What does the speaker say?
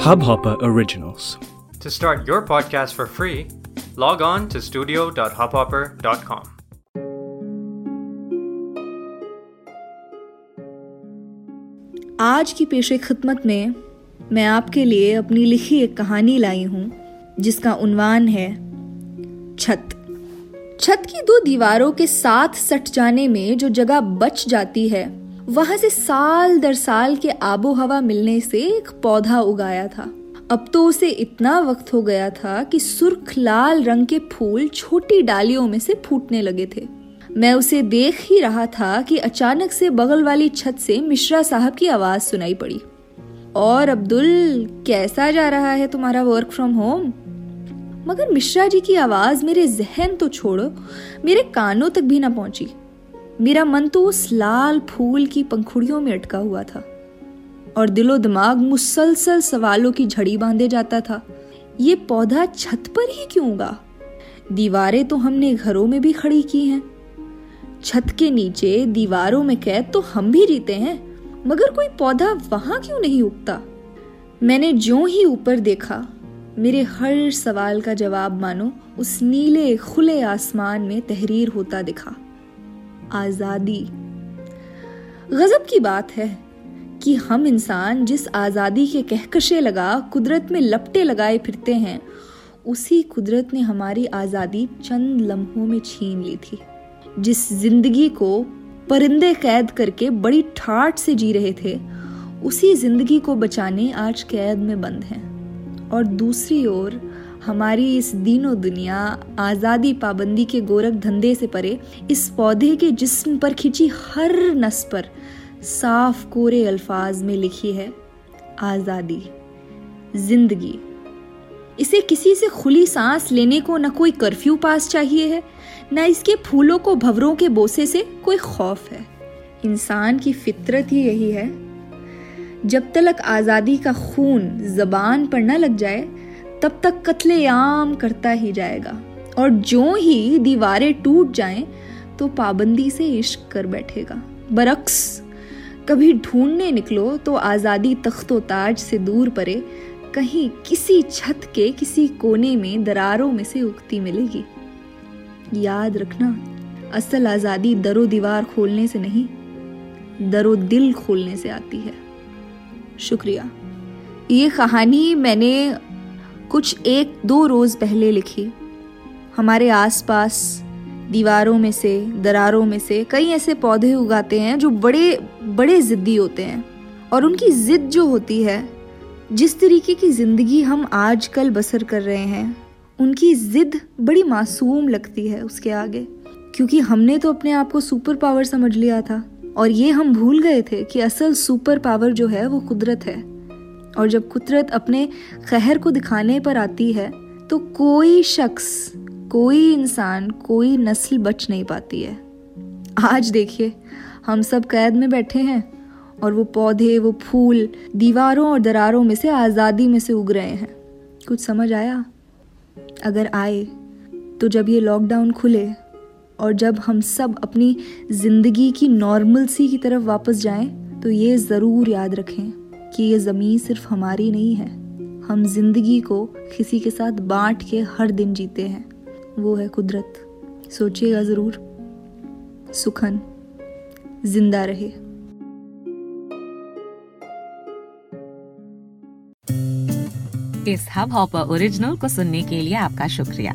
Hubhopper Originals. To start your podcast for free, log on to studio.hubhopper.com. आज की पेशे खिदमत में मैं आपके लिए अपनी लिखी एक कहानी लाई हूँ जिसका उन्वान है छत छत की दो दीवारों के साथ सट जाने में जो जगह बच जाती है वहाँ से साल दर साल के आबो हवा मिलने से एक पौधा उगाया था। अब तो उसे इतना वक्त हो गया था कि सुर्ख लाल रंग के फूल छोटी डालियों में से फूटने लगे थे। मैं उसे देख ही रहा था कि अचानक से बगल वाली छत से मिश्रा साहब की आवाज़ सुनाई पड़ी। और अब्दुल, कैसा जा रहा है तुम्हारा वर्क फ्रॉम होम मगर मिश्रा जी की आवाज़ मेरे जहन तो छोड़ो, मेरे कानों तक भी ना पहुँची। मेरा मन तो उस लाल फूल की पंखुड़ियों में अटका हुआ था। और दिलो दिमाग मुसलसल सवालों की झड़ी बांधे जाता था। ये पौधा छत पर ही क्यों उगा? दीवारें तो हमने घरों में भी खड़ी की हैं। छत के नीचे दीवारों में कैद तो हम भी जीते हैं, मगर कोई पौधा वहाँ क्यों नहीं उगता? मैंने जो ही ऊपर देखा, मेरे हर सवाल का जवाब मानो उस नीले खुले आसमान में तहरीर होता दिखा। आज़ादी। गजब की बात है कि हम इंसान जिस आज़ादी के कहकशे लगा, कुदरत में लपटे लगाए फिरते हैं, उसी कुदरत ने हमारी आज़ादी चंद लम्हों में छीन ली थी। जिस ज़िंदगी को परिंदे कैद करके बड़ी ठाट से जी रहे थे, उसी ज़िंदगी को बचाने आज कैद में बंद हैं। और दूसरी ओर हमारी इस दीनों दुनिया आज़ादी पाबंदी के गोरख धंधे से परे, इस पौधे के जिस्म पर खिंची हर नस पर साफ़ कोरे अल्फाज में लिखी है, आज़ादी, ज़िंदगी। इसे किसी से खुली सांस लेने को न कोई कर्फ्यू पास चाहिए है, न इसके फूलों को भवरों के बोसे से कोई खौफ है। इंसान की फितरत ही यही है। जब तक आज़ादी का खून जबान पर न लग जाए तब तक कत्ले आम करता ही जाएगा। और जो ही दीवारें टूट जाएँ तो पाबंदी से इश्क कर बैठेगा। बरक्स, कभी ढूँढने निकलो तो आज़ादी तख्तो ताज से दूर परे, कहीं किसी छत के किसी कोने में दरारों में से उगती मिलेगी। याद रखना, असल आज़ादी दरो दीवार खोलने से नहीं, दरो दिल खोलने से आती है। शुक्रिया। ये कहानी मैंने कुछ एक दो रोज़ पहले लिखी। हमारे आसपास, दीवारों में से, दरारों में से कई ऐसे पौधे उगाते हैं जो बड़े बड़े ज़िद्दी होते हैं। और उनकी ज़िद जो होती है, जिस तरीके की ज़िंदगी हम आजकल बसर कर रहे हैं, उनकी ज़िद बड़ी मासूम लगती है उसके आगे। क्योंकि हमने तो अपने आप को सुपर पावर समझ लिया था। और ये हम भूल गए थे कि असल सुपर पावर जो है वो कुदरत है। और जब कुदरत अपने खैर को दिखाने पर आती है तो कोई शख्स, कोई इंसान, कोई नस्ल बच नहीं पाती है। आज देखिए, हम सब कैद में बैठे हैं और वो पौधे, वो फूल दीवारों और दरारों में से आज़ादी में से उग रहे हैं। कुछ समझ आया? अगर आए तो जब ये लॉकडाउन खुले और जब हम सब अपनी ज़िंदगी की नॉर्मल सी की तरफ़ वापस जाएँ तो ये ज़रूर याद रखें। कि ये ज़मीन सिर्फ़ हमारी नहीं है। हम ज़िंदगी को किसी के साथ बांट के हर दिन जीते हैं। वो है कुदरत। सोचिएगा ज़रूर। सुखन। ज़िंदा रहे। इस हब हॉपर ओरिजिनल को सुनने के लिए आपका शुक्रिया।